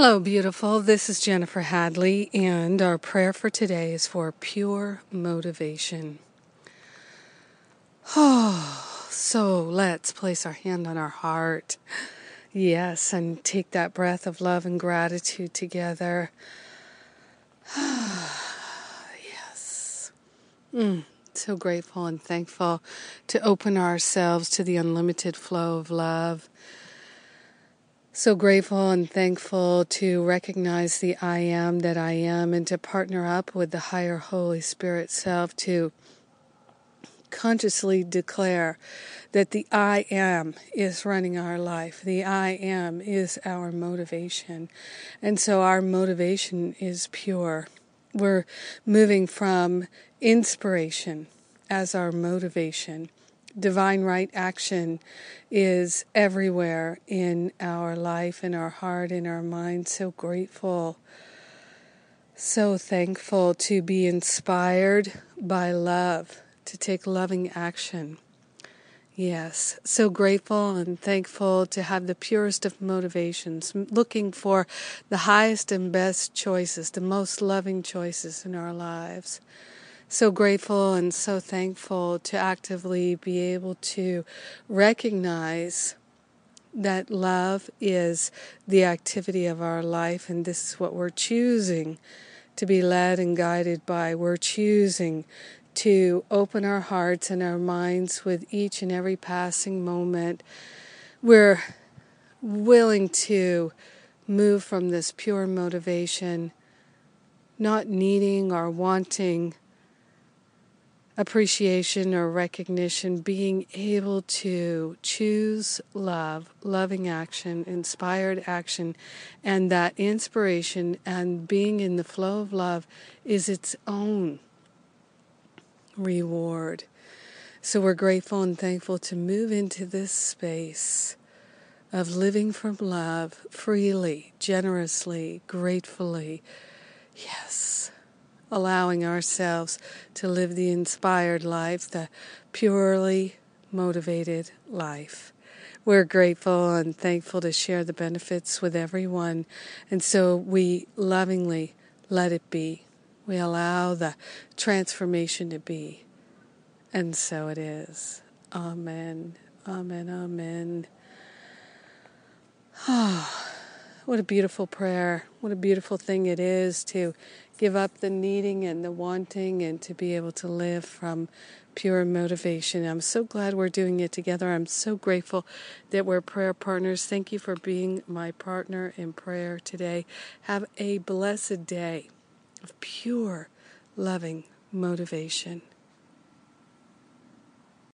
Hello, beautiful. This is Jennifer Hadley, and our prayer for today is for pure motivation. Oh, so let's place our hand on our heart. Yes, and take that breath of love and gratitude together. yes. Mm, so grateful and thankful to open ourselves to the unlimited flow of love so grateful and thankful to recognize the I am that I am and to partner up with the higher Holy Spirit self to consciously declare that the I am is running our life. The I am is our motivation. And so our motivation is pure. We're moving from inspiration as our motivation divine right action is everywhere in our life, in our heart, in our mind. So grateful, so thankful to be inspired by love, to take loving action. Yes, so grateful and thankful to have the purest of motivations, looking for the highest and best choices, the most loving choices in our lives so grateful and so thankful to actively be able to recognize that love is the activity of our life, and this is what we're choosing to be led and guided by. We're choosing to open our hearts and our minds with each and every passing moment. We're willing to move from this pure motivation, not needing or wanting appreciation or recognition, being able to choose love, loving action, inspired action, and that inspiration and being in the flow of love is its own reward. So we're grateful and thankful to move into this space of living from love freely, generously, gratefully. Yes allowing ourselves to live the inspired life, the purely motivated life. We're grateful and thankful to share the benefits with everyone, and so we lovingly let it be. We allow the transformation to be, and so it is. Amen. Amen. Amen. Ah. What a beautiful prayer. What a beautiful thing it is to give up the needing and the wanting and to be able to live from pure motivation. I'm so glad we're doing it together. I'm so grateful that we're prayer partners. Thank you for being my partner in prayer today. Have a blessed day of pure, loving motivation.